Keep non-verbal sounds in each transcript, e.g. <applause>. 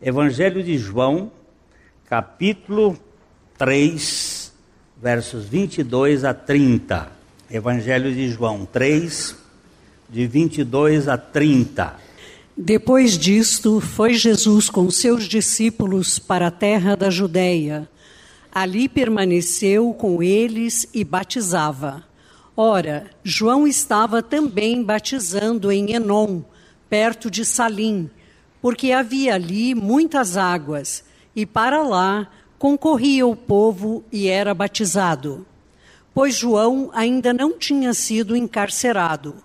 Evangelho de João, capítulo 3, versos 22 a 30. Evangelho de João 3, de 22 a 30. Depois disto, foi Jesus com seus discípulos para a terra da Judéia. Ali permaneceu com eles e batizava. Ora, João estava também batizando em Enom, perto de Salim porque havia ali muitas águas, e para lá concorria o povo e era batizado. Pois João ainda não tinha sido encarcerado.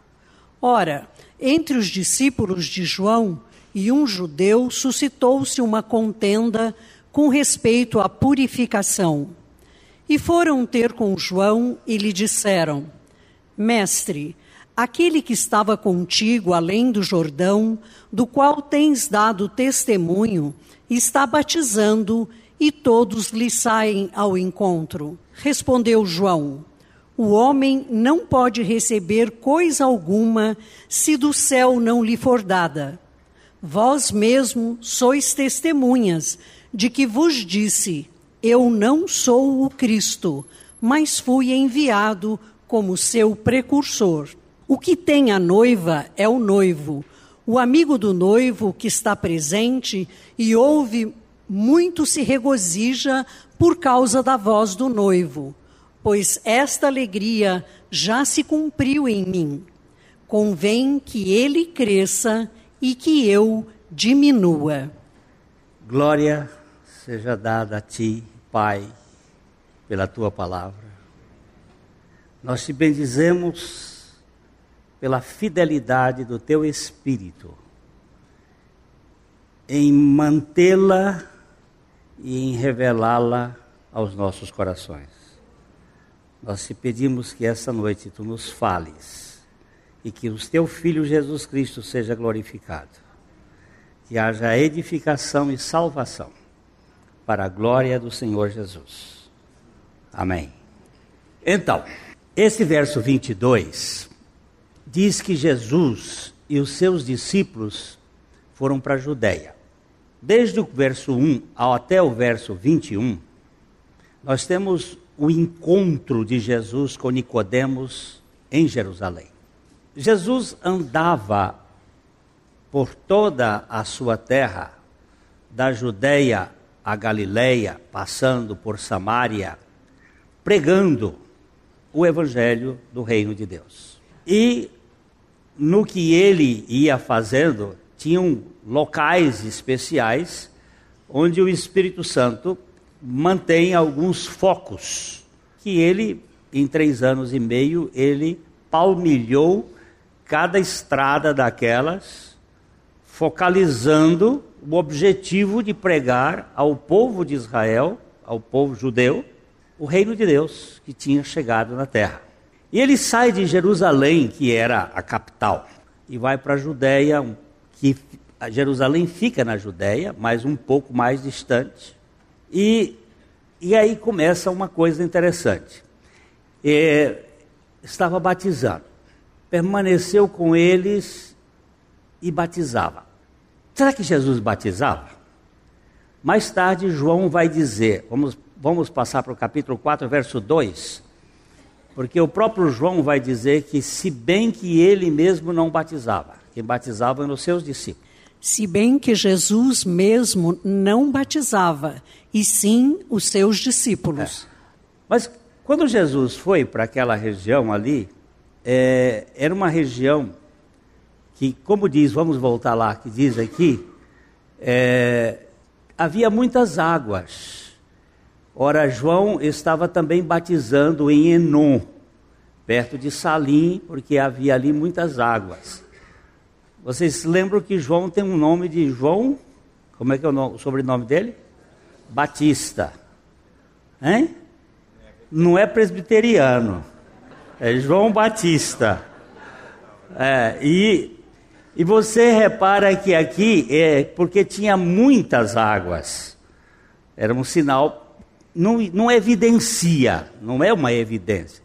Ora, entre os discípulos de João e um judeu suscitou-se uma contenda com respeito à purificação. E foram ter com João e lhe disseram: Mestre, aquele que estava contigo além do Jordão, do qual tens dado testemunho, está batizando e todos lhe saem ao encontro. Respondeu João: O homem não pode receber coisa alguma se do céu não lhe for dada. Vós mesmo sois testemunhas de que vos disse: Eu não sou o Cristo, mas fui enviado como seu precursor. O que tem a noiva é o noivo. O amigo do noivo que está presente e ouve muito se regozija por causa da voz do noivo, pois esta alegria já se cumpriu em mim. Convém que ele cresça e que eu diminua. Glória seja dada a ti, Pai, pela tua palavra. Nós te bendizemos pela fidelidade do teu espírito em mantê-la e em revelá-la aos nossos corações. Nós te pedimos que essa noite tu nos fales e que o teu filho Jesus Cristo seja glorificado. Que haja edificação e salvação para a glória do Senhor Jesus. Amém. Então, esse verso 22 diz que Jesus e os seus discípulos foram para a Judéia. Desde o verso 1 até o verso 21, nós temos o encontro de Jesus com Nicodemos em Jerusalém. Jesus andava por toda a sua terra, da Judéia à Galiléia, passando por Samaria, pregando o evangelho do reino de Deus. E no que ele ia fazendo, tinham locais especiais onde o Espírito Santo mantém alguns focos que ele, em três anos e meio, ele palmilhou cada estrada daquelas, focalizando o objetivo de pregar ao povo de Israel, ao povo judeu, o reino de Deus que tinha chegado na terra. E ele sai de Jerusalém, que era a capital, e vai para a Judéia, que Jerusalém fica na Judéia, mas um pouco mais distante. E, e aí começa uma coisa interessante. É, estava batizando, permaneceu com eles e batizava. Será que Jesus batizava? Mais tarde, João vai dizer, vamos, vamos passar para o capítulo 4, verso 2. Porque o próprio João vai dizer que, se bem que ele mesmo não batizava, quem batizava eram os seus discípulos. Se bem que Jesus mesmo não batizava, e sim os seus discípulos. É. Mas quando Jesus foi para aquela região ali, é, era uma região que, como diz, vamos voltar lá, que diz aqui, é, havia muitas águas. Ora, João estava também batizando em Enon, perto de Salim, porque havia ali muitas águas. Vocês lembram que João tem um nome de João? Como é que é o, nome, o sobrenome dele? Batista. Hein? Não é presbiteriano. É João Batista. É, e, e você repara que aqui é porque tinha muitas águas. Era um sinal não, não evidencia, não é uma evidência,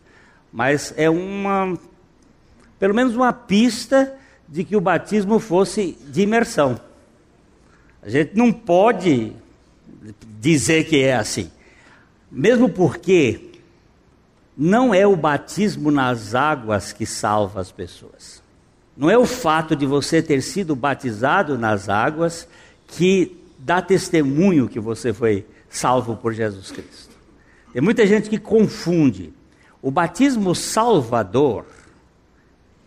mas é uma, pelo menos uma pista de que o batismo fosse de imersão. A gente não pode dizer que é assim. Mesmo porque não é o batismo nas águas que salva as pessoas. Não é o fato de você ter sido batizado nas águas que dá testemunho que você foi salvo por Jesus Cristo. Tem muita gente que confunde. O batismo salvador,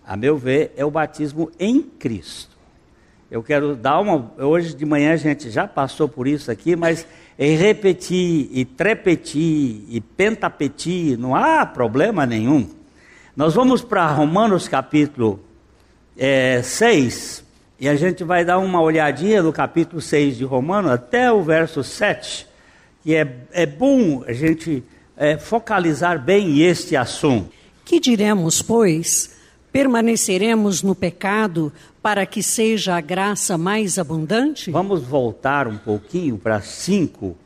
a meu ver, é o batismo em Cristo. Eu quero dar uma. Hoje de manhã a gente já passou por isso aqui, mas em repetir, e trepetir, e pentapetir, não há problema nenhum. Nós vamos para Romanos capítulo é, 6, e a gente vai dar uma olhadinha no capítulo 6 de Romanos até o verso 7, que é, é bom a gente é, focalizar bem este assunto. Que diremos, pois? Permaneceremos no pecado para que seja a graça mais abundante? Vamos voltar um pouquinho para 5,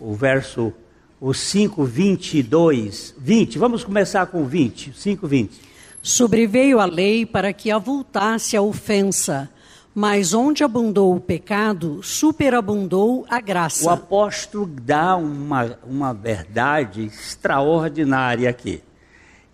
o verso o 5, 22, 20. Vamos começar com 20, 5, 20. Sobreveio a lei para que avultasse a ofensa, mas onde abundou o pecado, superabundou a graça. O apóstolo dá uma, uma verdade extraordinária aqui.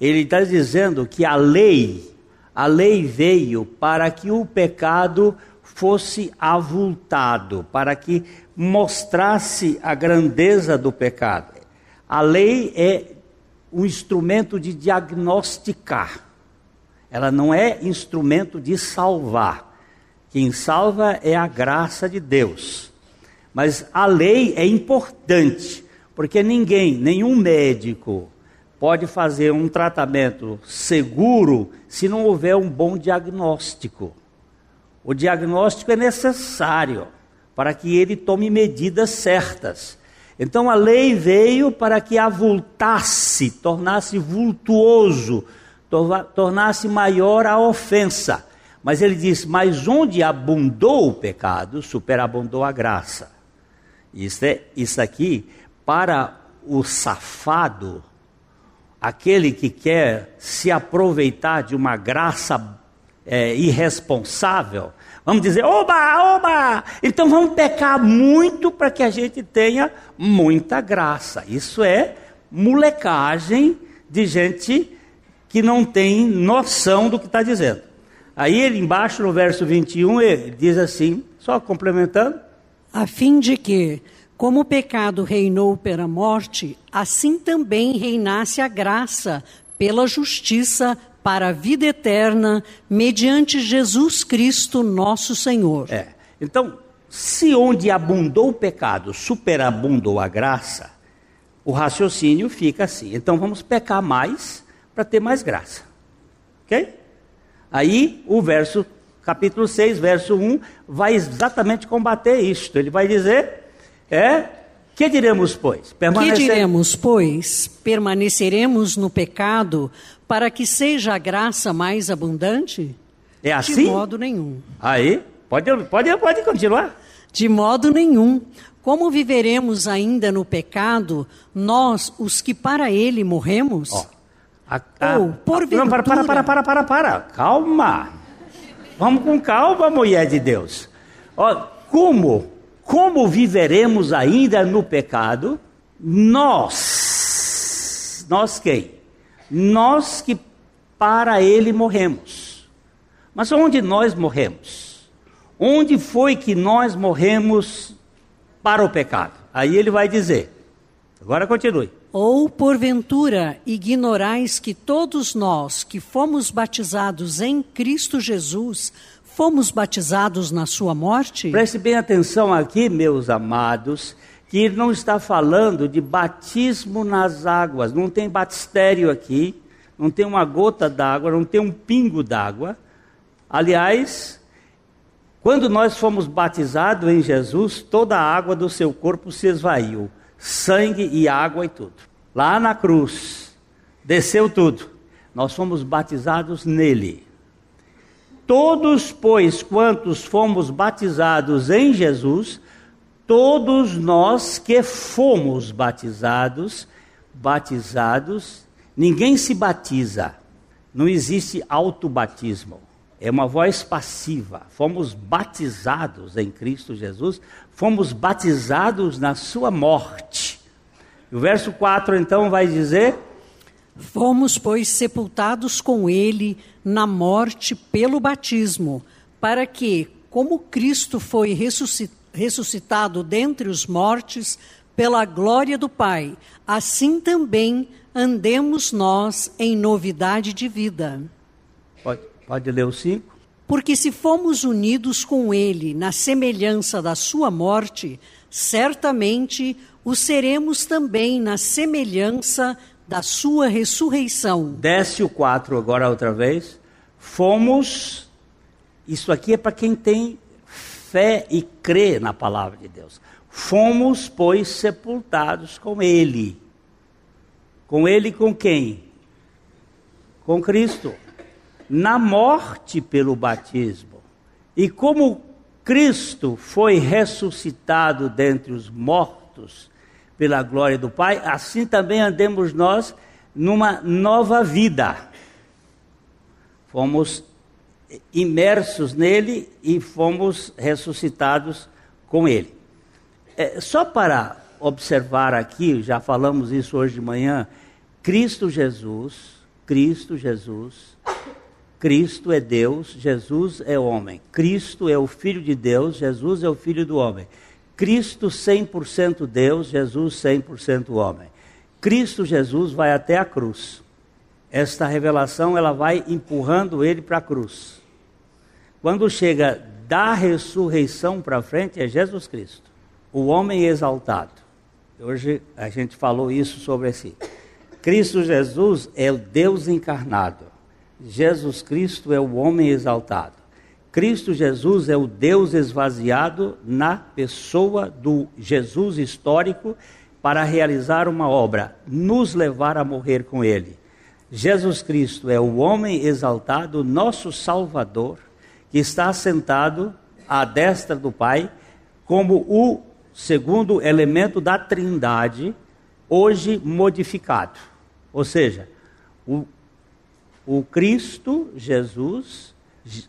Ele está dizendo que a lei, a lei veio para que o pecado fosse avultado, para que mostrasse a grandeza do pecado. A lei é um instrumento de diagnosticar ela não é instrumento de salvar. Quem salva é a graça de Deus. Mas a lei é importante, porque ninguém, nenhum médico, pode fazer um tratamento seguro se não houver um bom diagnóstico. O diagnóstico é necessário para que ele tome medidas certas. Então a lei veio para que avultasse, tornasse vultuoso tornasse maior a ofensa. Mas ele diz: Mas onde abundou o pecado, superabundou a graça. Isso, é, isso aqui, para o safado, aquele que quer se aproveitar de uma graça é, irresponsável, vamos dizer: oba, oba, então vamos pecar muito para que a gente tenha muita graça. Isso é molecagem de gente que não tem noção do que está dizendo. Aí ele embaixo no verso 21 ele diz assim, só complementando, a fim de que, como o pecado reinou pela morte, assim também reinasse a graça pela justiça para a vida eterna, mediante Jesus Cristo, nosso Senhor. É. Então, se onde abundou o pecado, superabundou a graça, o raciocínio fica assim. Então vamos pecar mais para ter mais graça. Ok? Aí o verso, capítulo 6, verso 1, vai exatamente combater isto. Ele vai dizer: é, que diremos, pois? Permanecer... Que diremos, pois? Permaneceremos no pecado para que seja a graça mais abundante? É assim? De modo nenhum. Aí, pode, pode, pode continuar. De modo nenhum. Como viveremos ainda no pecado, nós, os que para ele morremos? Oh. A, a. Não, para, para, para, para, para, para. Calma. Vamos com calma, mulher de Deus. Ó, como, como viveremos ainda no pecado? Nós. Nós quem? Nós que para ele morremos. Mas onde nós morremos? Onde foi que nós morremos para o pecado? Aí ele vai dizer. Agora continue. Ou, porventura, ignorais que todos nós que fomos batizados em Cristo Jesus, fomos batizados na sua morte? Preste bem atenção aqui, meus amados, que ele não está falando de batismo nas águas, não tem batistério aqui, não tem uma gota d'água, não tem um pingo d'água. Aliás, quando nós fomos batizados em Jesus, toda a água do seu corpo se esvaiu sangue e água e tudo. Lá na cruz, desceu tudo. Nós fomos batizados nele. Todos, pois, quantos fomos batizados em Jesus, todos nós que fomos batizados, batizados, ninguém se batiza. Não existe autobatismo. É uma voz passiva. Fomos batizados em Cristo Jesus, fomos batizados na sua morte. o verso 4 então vai dizer: Fomos, pois, sepultados com ele na morte pelo batismo, para que, como Cristo foi ressuscitado dentre os mortos pela glória do Pai, assim também andemos nós em novidade de vida. Pode, ler o 5? Porque se fomos unidos com ele na semelhança da sua morte, certamente o seremos também na semelhança da sua ressurreição. Desce o 4 agora outra vez. Fomos, isso aqui é para quem tem fé e crê na palavra de Deus. Fomos, pois, sepultados com Ele. Com Ele com quem? Com Cristo. Na morte pelo batismo. E como Cristo foi ressuscitado dentre os mortos, pela glória do Pai, assim também andemos nós numa nova vida. Fomos imersos nele e fomos ressuscitados com ele. É, só para observar aqui, já falamos isso hoje de manhã, Cristo Jesus, Cristo Jesus, Cristo é Deus, Jesus é homem. Cristo é o Filho de Deus, Jesus é o Filho do homem. Cristo 100% Deus, Jesus 100% homem. Cristo Jesus vai até a cruz. Esta revelação ela vai empurrando ele para a cruz. Quando chega da ressurreição para frente é Jesus Cristo, o homem exaltado. Hoje a gente falou isso sobre si. Cristo Jesus é o Deus encarnado. Jesus Cristo é o homem exaltado. Cristo Jesus é o Deus esvaziado na pessoa do Jesus histórico para realizar uma obra, nos levar a morrer com Ele. Jesus Cristo é o homem exaltado, nosso Salvador, que está sentado à destra do Pai, como o segundo elemento da Trindade, hoje modificado. Ou seja, o, o Cristo, Jesus,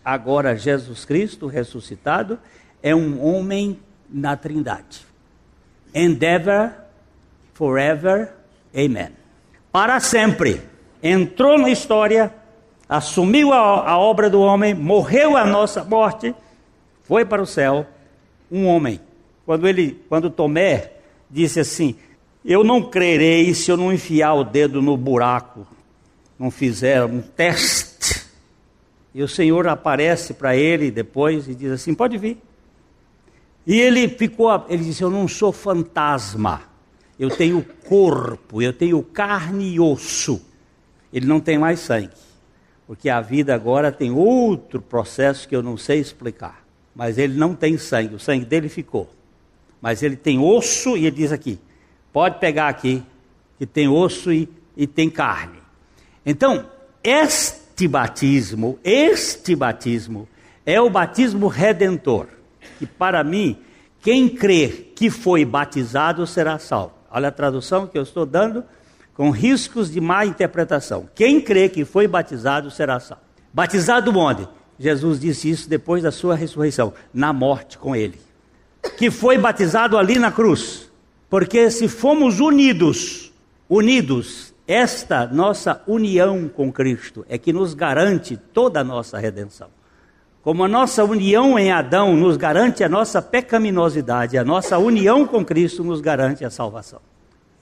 agora Jesus Cristo ressuscitado, é um homem na Trindade. Endeavor forever, amen. Para sempre. Entrou na história, assumiu a, a obra do homem, morreu a nossa morte, foi para o céu, um homem. Quando ele, quando Tomé disse assim: Eu não crerei se eu não enfiar o dedo no buraco, não fizer um teste e o Senhor aparece para ele depois e diz assim: pode vir. E ele ficou, ele disse: Eu não sou fantasma, eu tenho corpo, eu tenho carne e osso. Ele não tem mais sangue, porque a vida agora tem outro processo que eu não sei explicar. Mas ele não tem sangue, o sangue dele ficou. Mas ele tem osso e ele diz aqui: pode pegar aqui, que tem osso e, e tem carne. Então, este batismo, este batismo, é o batismo redentor. E para mim, quem crê que foi batizado será salvo. Olha a tradução que eu estou dando, com riscos de má interpretação. Quem crê que foi batizado será salvo. Batizado onde? Jesus disse isso depois da sua ressurreição, na morte com ele. Que foi batizado ali na cruz. Porque se fomos unidos, unidos esta nossa união com Cristo é que nos garante toda a nossa redenção. Como a nossa união em Adão nos garante a nossa pecaminosidade, a nossa união com Cristo nos garante a salvação.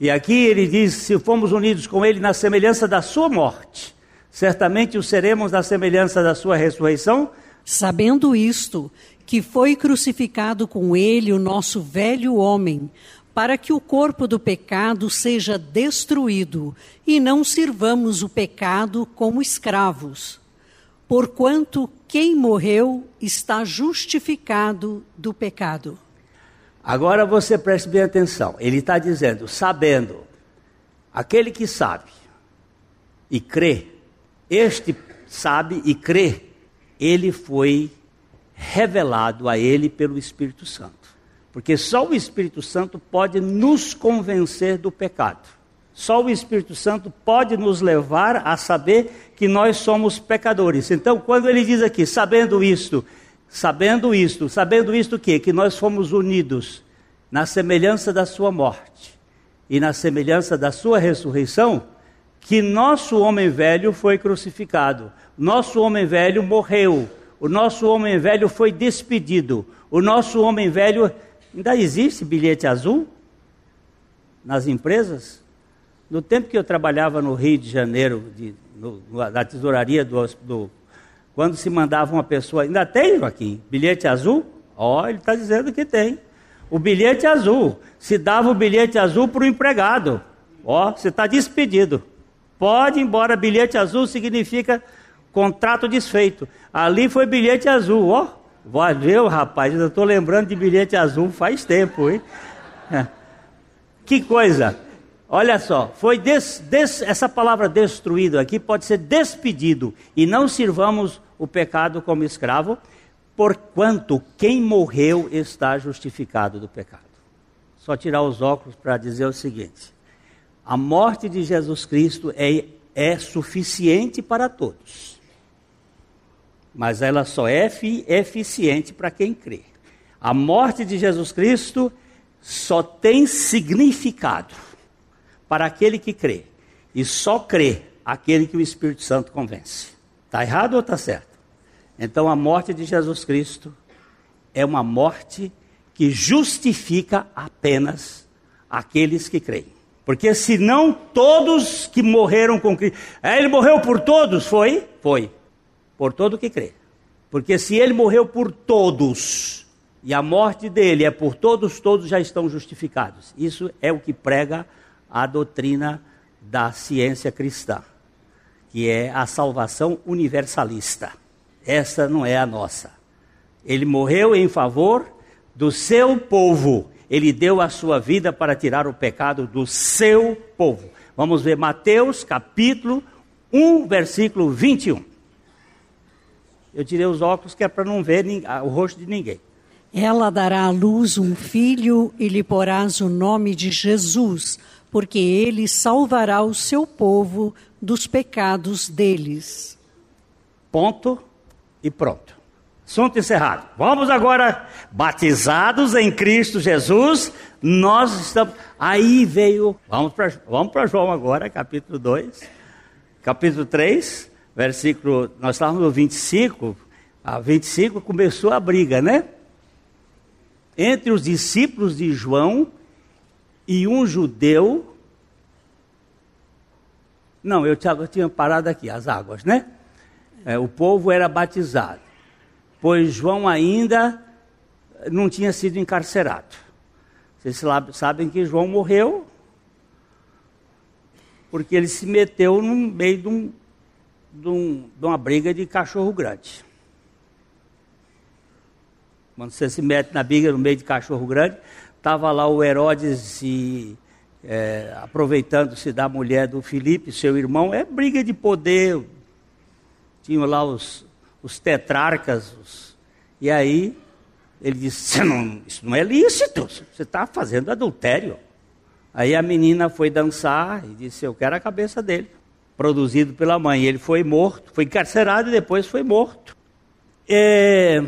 E aqui ele diz: se fomos unidos com Ele na semelhança da Sua morte, certamente o seremos na semelhança da Sua ressurreição. Sabendo isto, que foi crucificado com Ele o nosso velho homem, para que o corpo do pecado seja destruído e não sirvamos o pecado como escravos. Porquanto quem morreu está justificado do pecado. Agora você preste bem atenção. Ele está dizendo, sabendo, aquele que sabe e crê, este sabe e crê, ele foi revelado a ele pelo Espírito Santo. Porque só o Espírito Santo pode nos convencer do pecado. Só o Espírito Santo pode nos levar a saber que nós somos pecadores. Então, quando ele diz aqui, sabendo isto, sabendo isto, sabendo isto o quê? Que nós fomos unidos na semelhança da sua morte e na semelhança da sua ressurreição, que nosso homem velho foi crucificado, nosso homem velho morreu, o nosso homem velho foi despedido, o nosso homem velho ainda existe bilhete azul nas empresas? No tempo que eu trabalhava no Rio de Janeiro, de, no, na tesouraria do, do, Quando se mandava uma pessoa. Ainda tem, Joaquim? Bilhete azul? Ó, oh, ele está dizendo que tem. O bilhete azul. Se dava o bilhete azul para o empregado. Ó, oh, você está despedido. Pode ir embora. Bilhete azul significa contrato desfeito. Ali foi bilhete azul. Ó, oh, valeu, rapaz. Eu estou lembrando de bilhete azul faz tempo, hein? Que coisa. Olha só, foi des, des, essa palavra destruído aqui pode ser despedido e não sirvamos o pecado como escravo, porquanto quem morreu está justificado do pecado. Só tirar os óculos para dizer o seguinte: a morte de Jesus Cristo é, é suficiente para todos, mas ela só é eficiente para quem crê. A morte de Jesus Cristo só tem significado para aquele que crê. E só crê aquele que o Espírito Santo convence. Está errado ou está certo? Então a morte de Jesus Cristo é uma morte que justifica apenas aqueles que creem. Porque senão todos que morreram com Cristo. É, ele morreu por todos? Foi? Foi. Por todo que crê. Porque se ele morreu por todos, e a morte dele é por todos, todos já estão justificados. Isso é o que prega a doutrina da ciência cristã, que é a salvação universalista. Essa não é a nossa. Ele morreu em favor do seu povo. Ele deu a sua vida para tirar o pecado do seu povo. Vamos ver Mateus capítulo 1, versículo 21. Eu tirei os óculos que é para não ver o rosto de ninguém. Ela dará à luz um filho e lhe porás o nome de Jesus porque ele salvará o seu povo dos pecados deles. Ponto e pronto. Assunto encerrado. Vamos agora, batizados em Cristo Jesus, nós estamos. Aí veio. Vamos para vamos João agora, capítulo 2, capítulo 3, versículo. Nós estávamos no 25. A 25 começou a briga, né? Entre os discípulos de João e um judeu. Não, eu tinha, parado aqui, as águas, né? É, o povo era batizado, pois João ainda não tinha sido encarcerado. Vocês sabem que João morreu porque ele se meteu no meio de, um, de, um, de uma briga de cachorro grande. Quando você se mete na briga no meio de cachorro grande, Estava lá o Herodes se, é, aproveitando-se da mulher do Filipe, seu irmão. É briga de poder. Tinham lá os, os tetrarcas. Os, e aí ele disse: não, Isso não é lícito, você está fazendo adultério. Aí a menina foi dançar e disse: Eu quero a cabeça dele. Produzido pela mãe. Ele foi morto, foi encarcerado e depois foi morto. É,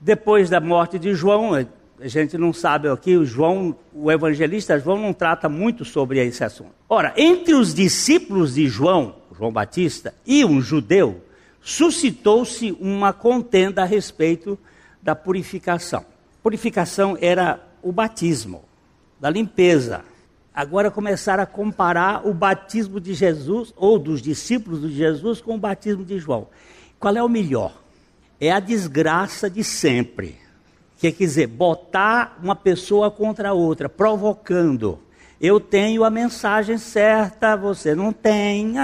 depois da morte de João, a gente não sabe aqui, o João, o evangelista João não trata muito sobre esse assunto. Ora, entre os discípulos de João, João Batista, e um judeu, suscitou-se uma contenda a respeito da purificação. Purificação era o batismo, da limpeza. Agora começaram a comparar o batismo de Jesus, ou dos discípulos de Jesus, com o batismo de João. Qual é o melhor? É a desgraça de sempre que quer dizer, botar uma pessoa contra a outra, provocando. Eu tenho a mensagem certa, você não tem.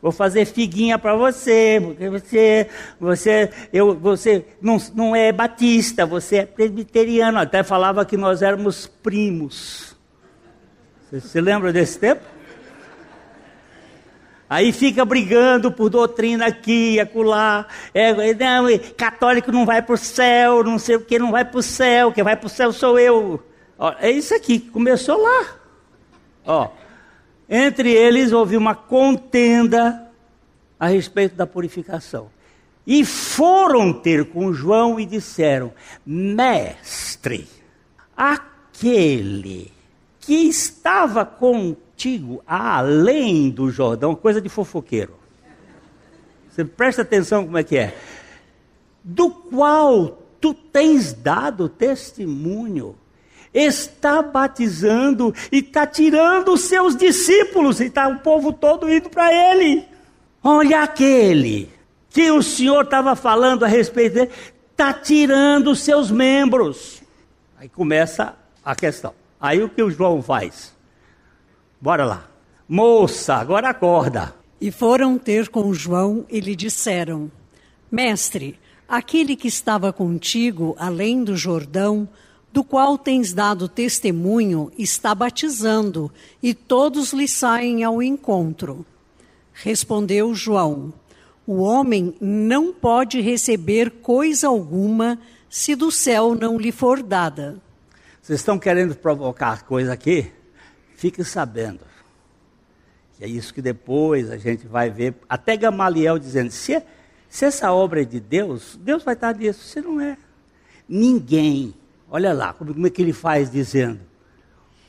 Vou fazer figuinha para você, porque você, você, eu, você não, não é batista, você é presbiteriano. Até falava que nós éramos primos. Você se lembra desse tempo? Aí fica brigando por doutrina aqui acolá. É, não, católico não vai para o céu, não sei o que, não vai para o céu, quem vai para o céu sou eu. Ó, é isso aqui, começou lá. Ó, entre eles houve uma contenda a respeito da purificação. E foram ter com João e disseram: Mestre, aquele que estava contigo além do Jordão, coisa de fofoqueiro. Você presta atenção como é que é. Do qual tu tens dado testemunho, está batizando e está tirando os seus discípulos, e está o povo todo indo para ele. Olha aquele que o Senhor estava falando a respeito dele, está tirando os seus membros. Aí começa a questão. Aí o que o João faz? Bora lá. Moça, agora acorda. E foram ter com João e lhe disseram: Mestre, aquele que estava contigo além do Jordão, do qual tens dado testemunho, está batizando, e todos lhe saem ao encontro. Respondeu João: O homem não pode receber coisa alguma se do céu não lhe for dada. Vocês estão querendo provocar coisa aqui? Fique sabendo. E é isso que depois a gente vai ver, até Gamaliel dizendo: se, é, se essa obra é de Deus, Deus vai estar nisso. Se não é, ninguém, olha lá como é que ele faz dizendo: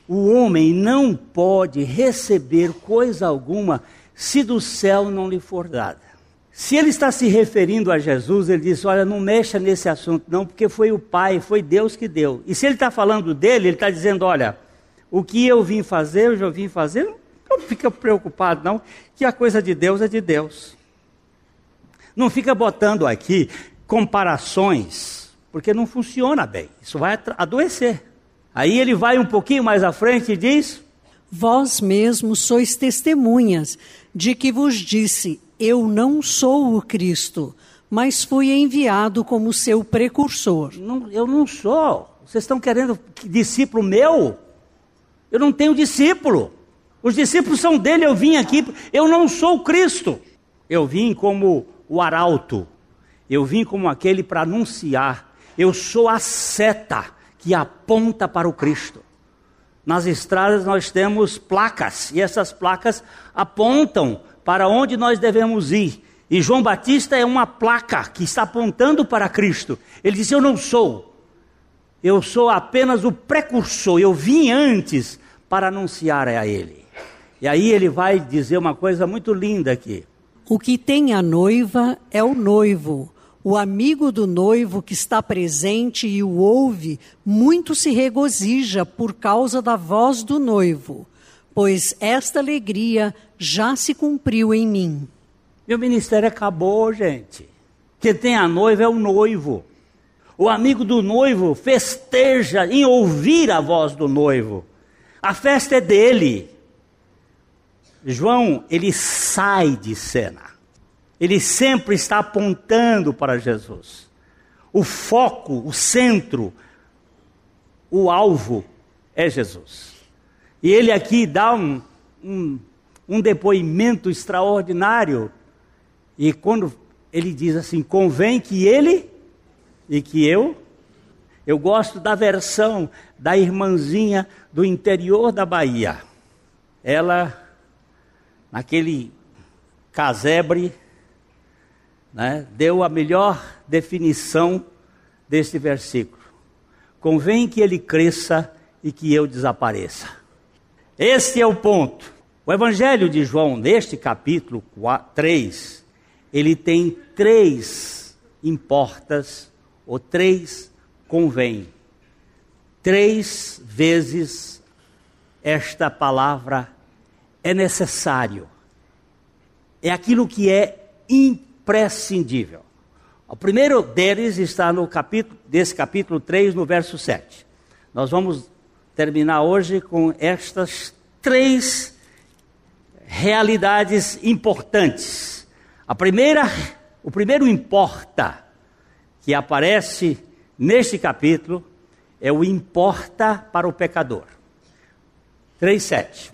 o homem não pode receber coisa alguma se do céu não lhe for dada. Se ele está se referindo a Jesus, ele diz: Olha, não mexa nesse assunto, não, porque foi o Pai, foi Deus que deu. E se ele está falando dele, ele está dizendo: Olha, o que eu vim fazer, eu já vim fazer, não fica preocupado, não, que a coisa de Deus é de Deus. Não fica botando aqui comparações, porque não funciona bem, isso vai adoecer. Aí ele vai um pouquinho mais à frente e diz: Vós mesmos sois testemunhas de que vos disse: Eu não sou o Cristo, mas fui enviado como seu precursor. Não, eu não sou. Vocês estão querendo discípulo meu? Eu não tenho discípulo. Os discípulos são dele, eu vim aqui. Eu não sou Cristo. Eu vim como o arauto. Eu vim como aquele para anunciar. Eu sou a seta que aponta para o Cristo. Nas estradas nós temos placas, e essas placas apontam para onde nós devemos ir. E João Batista é uma placa que está apontando para Cristo. Ele disse: Eu não sou, eu sou apenas o precursor, eu vim antes para anunciar a Ele. E aí ele vai dizer uma coisa muito linda aqui. O que tem a noiva é o noivo. O amigo do noivo que está presente e o ouve, muito se regozija por causa da voz do noivo, pois esta alegria já se cumpriu em mim. Meu ministério acabou, gente. Quem tem a noiva é o noivo. O amigo do noivo festeja em ouvir a voz do noivo. A festa é dele. João, ele sai de cena ele sempre está apontando para Jesus. O foco, o centro, o alvo é Jesus. E ele aqui dá um, um, um depoimento extraordinário. E quando ele diz assim: convém que ele e que eu. Eu gosto da versão da irmãzinha do interior da Bahia. Ela, naquele casebre, né, deu a melhor definição deste versículo. Convém que ele cresça e que eu desapareça. Este é o ponto. O Evangelho de João, neste capítulo 3, ele tem três importas, ou três convém. Três vezes esta palavra é necessário. É aquilo que é importante prescindível. O primeiro deles está no capítulo, desse capítulo 3, no verso 7. Nós vamos terminar hoje com estas três realidades importantes. A primeira, o primeiro importa que aparece neste capítulo é o importa para o pecador. 3:7.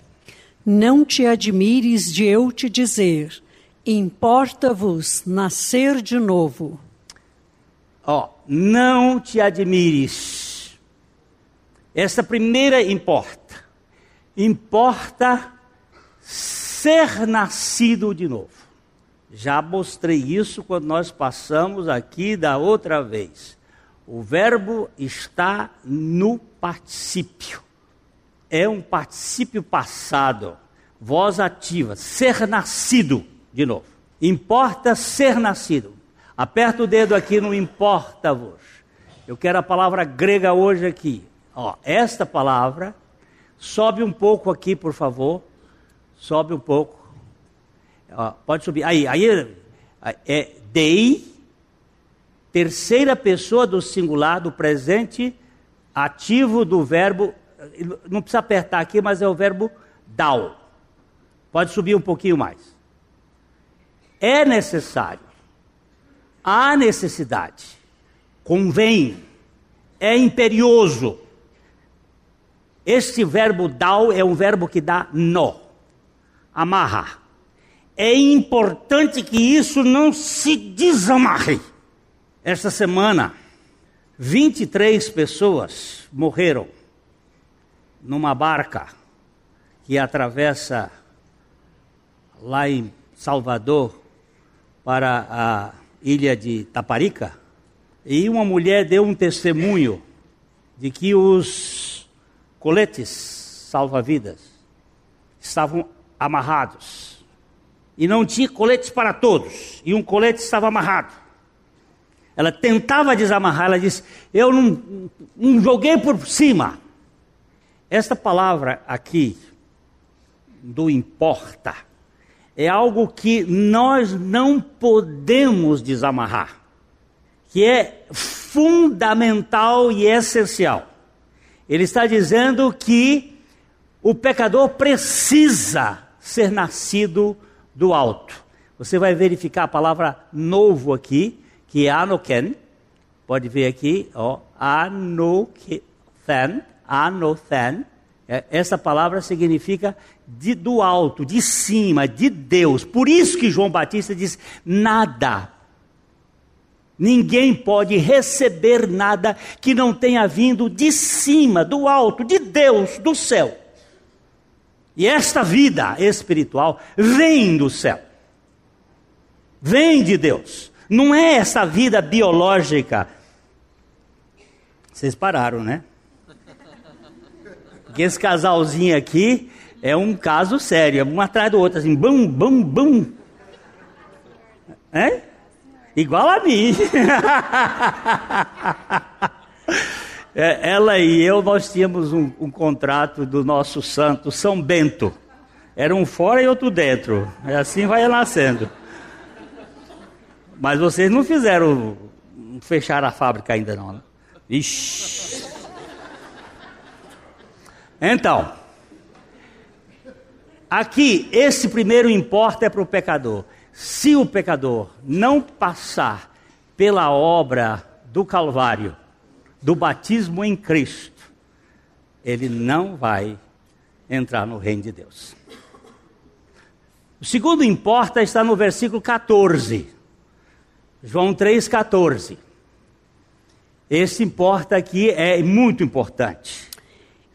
Não te admires de eu te dizer, Importa-vos nascer de novo. Ó, oh, não te admires. Essa primeira importa. Importa ser nascido de novo. Já mostrei isso quando nós passamos aqui da outra vez. O verbo está no particípio. É um particípio passado, voz ativa, ser nascido de novo. Importa ser nascido. Aperta o dedo aqui no importa-vos. Eu quero a palavra grega hoje aqui. Ó, esta palavra, sobe um pouco aqui, por favor. Sobe um pouco. Ó, pode subir. Aí, aí é dei, terceira pessoa do singular, do presente ativo do verbo. Não precisa apertar aqui, mas é o verbo dal. Pode subir um pouquinho mais. É necessário. Há necessidade. Convém. É imperioso. Este verbo dal é um verbo que dá nó, amarra. É importante que isso não se desamarre. Esta semana, 23 pessoas morreram numa barca que atravessa lá em Salvador para a ilha de Taparica. E uma mulher deu um testemunho de que os coletes salva-vidas estavam amarrados. E não tinha coletes para todos, e um colete estava amarrado. Ela tentava desamarrar, ela disse: Eu não, não joguei por cima. Esta palavra aqui, do importa, é algo que nós não podemos desamarrar, que é fundamental e essencial. Ele está dizendo que o pecador precisa ser nascido do alto. Você vai verificar a palavra novo aqui que é Anoken, pode ver aqui, ó, Anothen, Anothen, essa palavra significa de, do alto, de cima, de Deus. Por isso que João Batista diz: nada, ninguém pode receber nada que não tenha vindo de cima, do alto, de Deus, do céu. E esta vida espiritual vem do céu, vem de Deus. Não é essa vida biológica. Vocês pararam, né? Porque esse casalzinho aqui é um caso sério, é um atrás do outro, assim, bum, bum, bum. É? Igual a mim. <laughs> É, ela e eu, nós tínhamos um, um, contrato do nosso santo São Bento. Era um fora e outro dentro. E assim vai nascendo. Mas vocês não fizeram, fechar a fábrica ainda não, né? Ixi. Então, aqui, esse primeiro importa é para o pecador. Se o pecador não passar pela obra do Calvário, do batismo em Cristo, ele não vai entrar no reino de Deus. O segundo importa está no versículo 14. João 3,14. Esse importa aqui é muito importante.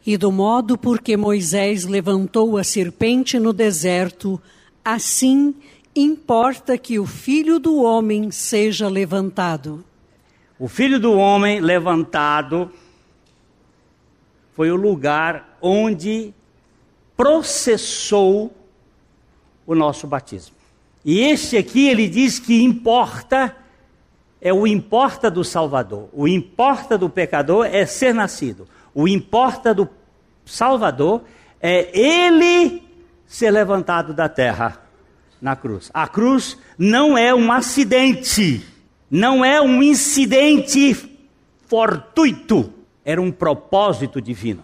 E do modo por que Moisés levantou a serpente no deserto, assim importa que o filho do homem seja levantado. O filho do homem levantado foi o lugar onde processou o nosso batismo. E este aqui ele diz que importa, é o importa do Salvador. O importa do pecador é ser nascido. O importa do Salvador é ele ser levantado da terra na cruz. A cruz não é um acidente, não é um incidente fortuito, era um propósito divino.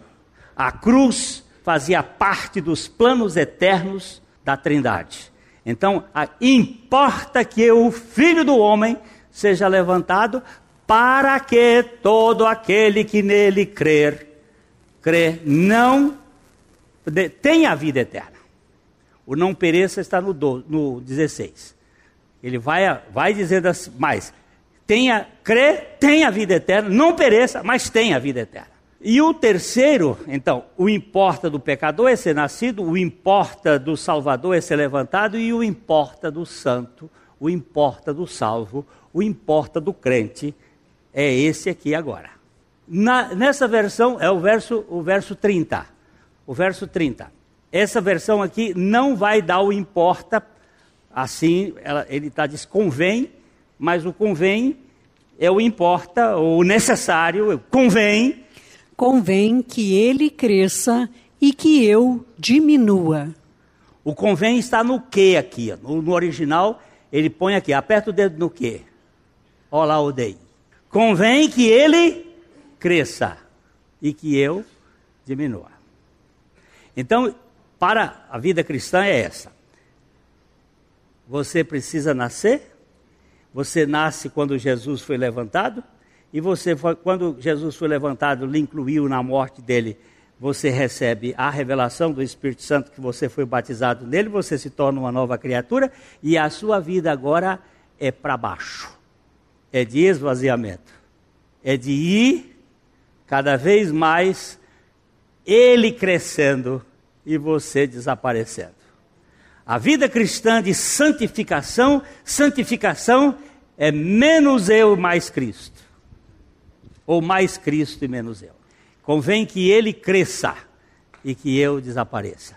A cruz fazia parte dos planos eternos da Trindade. Então, importa que o filho do homem seja levantado para que todo aquele que nele crer, crer, não tenha a vida eterna. O não pereça está no, do, no 16. Ele vai, vai dizendo assim, mais, tenha, crê, tenha a vida eterna, não pereça, mas tenha a vida eterna. E o terceiro, então, o importa do pecador é ser nascido, o importa do salvador é ser levantado, e o importa do santo, o importa do salvo, o importa do crente é esse aqui agora. Na, nessa versão é o verso, o verso 30. O verso 30. Essa versão aqui não vai dar o importa, assim, ela, ele está diz convém, mas o convém é o importa, o necessário, convém convém que ele cresça e que eu diminua. O convém está no que aqui. No, no, original, ele põe aqui, aperta o dedo no que. Olha lá o dei. Convém que ele cresça e que eu diminua. Então, para a vida cristã é essa. Você precisa nascer. Você nasce quando Jesus foi levantado e você, quando Jesus foi levantado, lhe incluiu na morte dele, você recebe a revelação do Espírito Santo que você foi batizado nele, você se torna uma nova criatura e a sua vida agora é para baixo. É de esvaziamento. É de ir cada vez mais ele crescendo e você desaparecendo. A vida cristã de santificação, santificação é menos eu, mais Cristo ou mais Cristo e menos eu. Convém que ele cresça e que eu desapareça.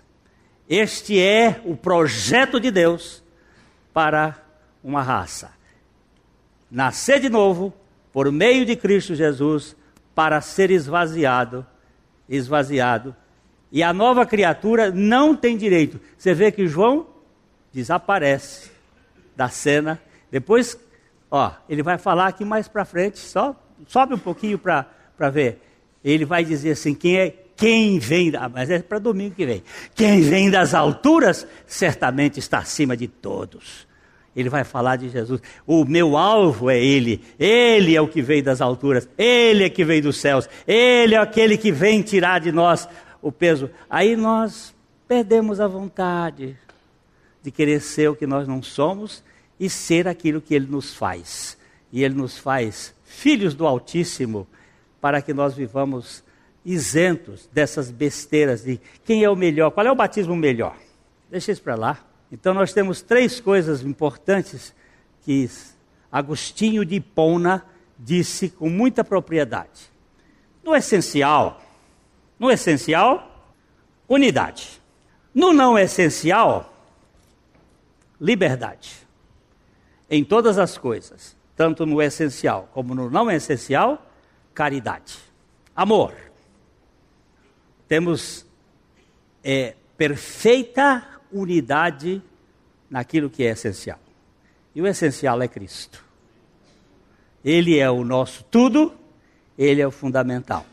Este é o projeto de Deus para uma raça. Nascer de novo por meio de Cristo Jesus para ser esvaziado, esvaziado. E a nova criatura não tem direito. Você vê que João desaparece da cena. Depois, ó, ele vai falar aqui mais para frente, só sobe um pouquinho para ver. Ele vai dizer assim: quem é quem vem, mas é para domingo que vem. Quem vem das alturas certamente está acima de todos. Ele vai falar de Jesus. O meu alvo é Ele. Ele é o que veio das alturas. Ele é que veio dos céus. Ele é aquele que vem tirar de nós o peso. Aí nós perdemos a vontade de querer ser o que nós não somos e ser aquilo que Ele nos faz. E Ele nos faz filhos do Altíssimo, para que nós vivamos isentos dessas besteiras de quem é o melhor, qual é o batismo melhor. Deixa isso para lá. Então nós temos três coisas importantes que Agostinho de Hipona disse com muita propriedade. No essencial, no essencial, unidade. No não essencial, liberdade. Em todas as coisas tanto no essencial como no não essencial, caridade. Amor. Temos é, perfeita unidade naquilo que é essencial. E o essencial é Cristo. Ele é o nosso tudo, ele é o fundamental.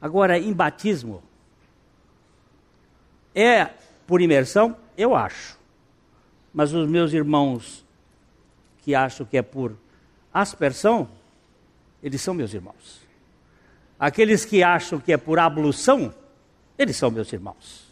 Agora, em batismo, é por imersão? Eu acho. Mas os meus irmãos que acham que é por aspersão, eles são meus irmãos. Aqueles que acham que é por ablução, eles são meus irmãos.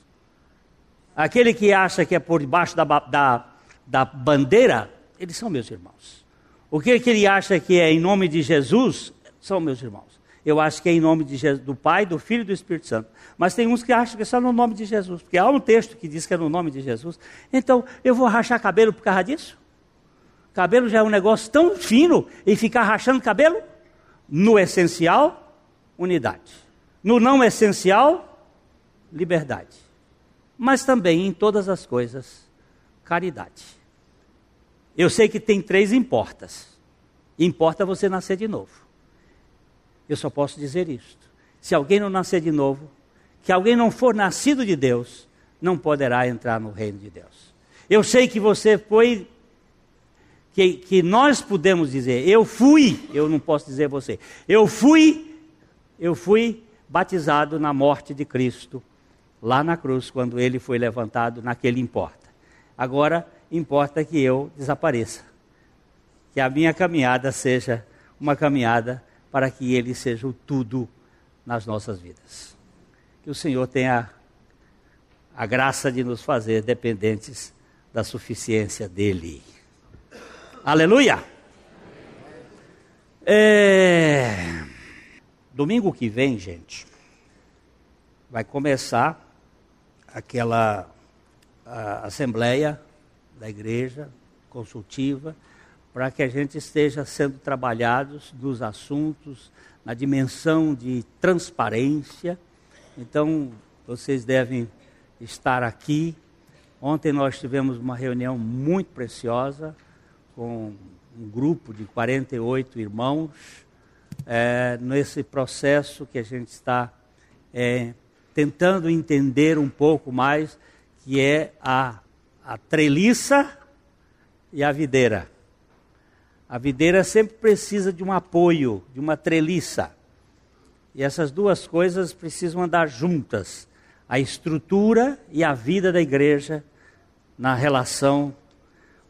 Aquele que acha que é por debaixo da, da, da bandeira, eles são meus irmãos. O que, que ele acha que é em nome de Jesus, são meus irmãos. Eu acho que é em nome de Jesus, do Pai, do Filho e do Espírito Santo. Mas tem uns que acham que é só no nome de Jesus, porque há um texto que diz que é no nome de Jesus. Então, eu vou rachar cabelo por causa disso? Cabelo já é um negócio tão fino e ficar rachando cabelo? No essencial, unidade. No não essencial, liberdade. Mas também em todas as coisas, caridade. Eu sei que tem três importas. Importa você nascer de novo. Eu só posso dizer isto. Se alguém não nascer de novo, que alguém não for nascido de Deus, não poderá entrar no reino de Deus. Eu sei que você foi que, que nós podemos dizer, eu fui, eu não posso dizer você, eu fui, eu fui batizado na morte de Cristo, lá na cruz, quando ele foi levantado, naquele importa. Agora, importa que eu desapareça, que a minha caminhada seja uma caminhada para que ele seja o tudo nas nossas vidas. Que o Senhor tenha a graça de nos fazer dependentes da suficiência dele. Aleluia! É... Domingo que vem, gente, vai começar aquela assembleia da igreja consultiva para que a gente esteja sendo trabalhados nos assuntos, na dimensão de transparência. Então, vocês devem estar aqui. Ontem nós tivemos uma reunião muito preciosa com um grupo de 48 irmãos, é, nesse processo que a gente está é, tentando entender um pouco mais, que é a, a treliça e a videira. A videira sempre precisa de um apoio, de uma treliça. E essas duas coisas precisam andar juntas: a estrutura e a vida da igreja na relação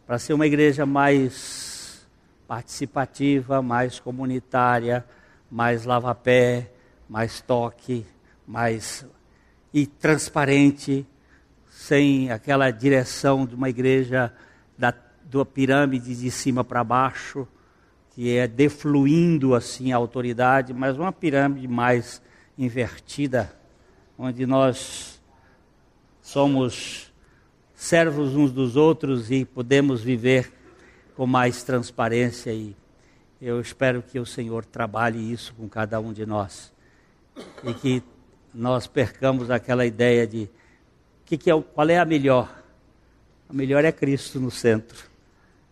para ser uma igreja mais participativa, mais comunitária, mais lava-pé, mais toque, mais e transparente, sem aquela direção de uma igreja da da pirâmide de cima para baixo, que é defluindo assim a autoridade, mas uma pirâmide mais invertida, onde nós somos servos uns dos outros e podemos viver com mais transparência e eu espero que o Senhor trabalhe isso com cada um de nós e que nós percamos aquela ideia de que que é, qual é a melhor? A melhor é Cristo no centro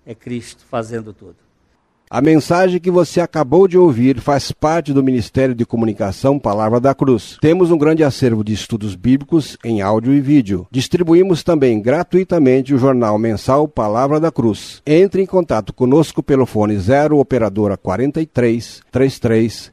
é Cristo fazendo tudo. A mensagem que você acabou de ouvir faz parte do Ministério de Comunicação Palavra da Cruz. Temos um grande acervo de estudos bíblicos em áudio e vídeo. Distribuímos também gratuitamente o jornal mensal Palavra da Cruz. Entre em contato conosco pelo fone 0 operadora 43 33